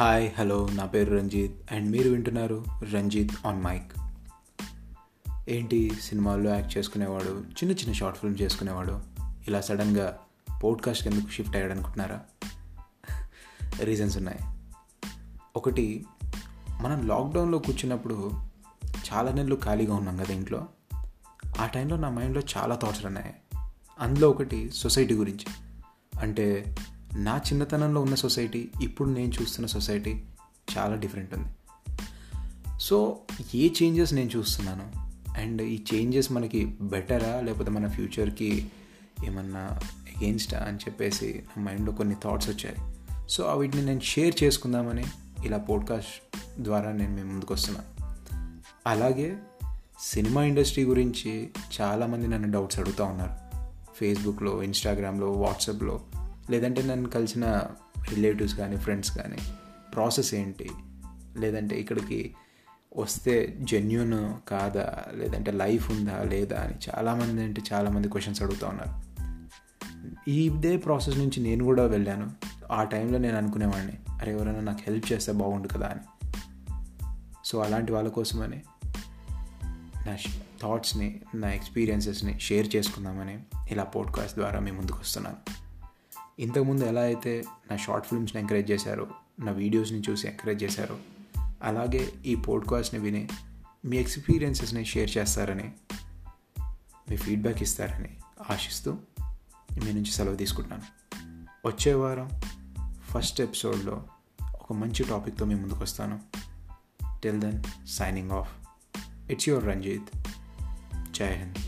Hi hello నా పేరు Ranjith and మీరు వింటున్నారు రంజిత్ ఆన్ మైక్ ఏంటి సినిమాల్లో యాక్ట్ చేసుకునేవాడు చిన్న చిన్న షార్ట్ ఫిల్మ్ చేసుకునేవాడు ఇలా సడన్గా పోడ్కాస్ట్ ఎందుకు షిఫ్ట్ అయ్యాడు అనుకుంటున్నారా రీజన్స్ ఉన్నాయి. ఒకటి మనం లాక్డౌన్లో కూర్చున్నప్పుడు చాలా నెలలు ఖాళీగా ఉన్నాం కదా ఇంట్లో. ఆ టైంలో నా మైండ్లో చాలా థాట్స్ ఉన్నాయి అందులో ఒకటి సొసైటీ గురించి. అంటే నా చిన్నతనంలో ఉన్న సొసైటీ ఇప్పుడు నేను చూస్తున్న సొసైటీ చాలా డిఫరెంట్ ఉంది. సో ఏ చేంజెస్ నేను చూస్తున్నాను? అండ్ ఈ చేంజెస్ మనకి బెటరా లేకపోతే మన ఫ్యూచర్కి ఏమన్నా అగెయిన్స్టా అని చెప్పేసి నా మైండ్లో కొన్ని థాట్స్ వచ్చాయి. సో వీటిని నేను షేర్ చేసుకుందామని ఇలా పోడ్కాస్ట్ ద్వారా నేను మేము ముందుకు వస్తున్నాను అలాగే సినిమా ఇండస్ట్రీ గురించి చాలామంది నన్ను డౌట్స్ అడుగుతూ ఉన్నారు. ఫేస్బుక్లో ఇన్స్టాగ్రామ్లో వాట్సాప్లో లేదంటే నన్ను కలిసిన రిలేటివ్స్ కానీ ఫ్రెండ్స్ కానీ ప్రాసెస్ ఏంటి? లేదంటే ఇక్కడికి వస్తే జెన్యున్ కాదా? లేదంటే లైఫ్ ఉందా? లేదా? అని చాలామంది అంటే చాలామంది క్వశ్చన్స్ అడుగుతూ ఉన్నారు. ఇదే ప్రాసెస్ నుంచి నేను కూడా వెళ్ళాను. ఆ టైంలో నేను అనుకునేవాడిని అరే ఎవరైనా నాకు హెల్ప్ చేస్తే బాగుండు కదా అని. సో అలాంటి వాళ్ళ కోసమని నా థాట్స్ని నా ఎక్స్పీరియన్సెస్ని షేర్ చేసుకుందామని ఇలా పోడ్కాస్ట్ ద్వారా మీ ముందుకు వస్తున్నాను. ఇంతకుముందు ఎలా అయితే నా షార్ట్ ఫిల్మ్స్ని ఎంకరేజ్ చేశారో నా వీడియోస్ని చూసి ఎంకరేజ్ చేశారో అలాగే ఈ పోడ్కాస్ట్ని విని మీ ఎక్స్పీరియన్సెస్ని షేర్ చేస్తారని మీ ఫీడ్బ్యాక్ ఇస్తారని ఆశిస్తూ మీ నుంచి సెలవు తీసుకుంటున్నాను. వచ్చే వారం ఫస్ట్ ఎపిసోడ్లో ఒక మంచి టాపిక్తో మీ ముందుకు వస్తాను. Till then signing off it's your Ranjith Jai Hind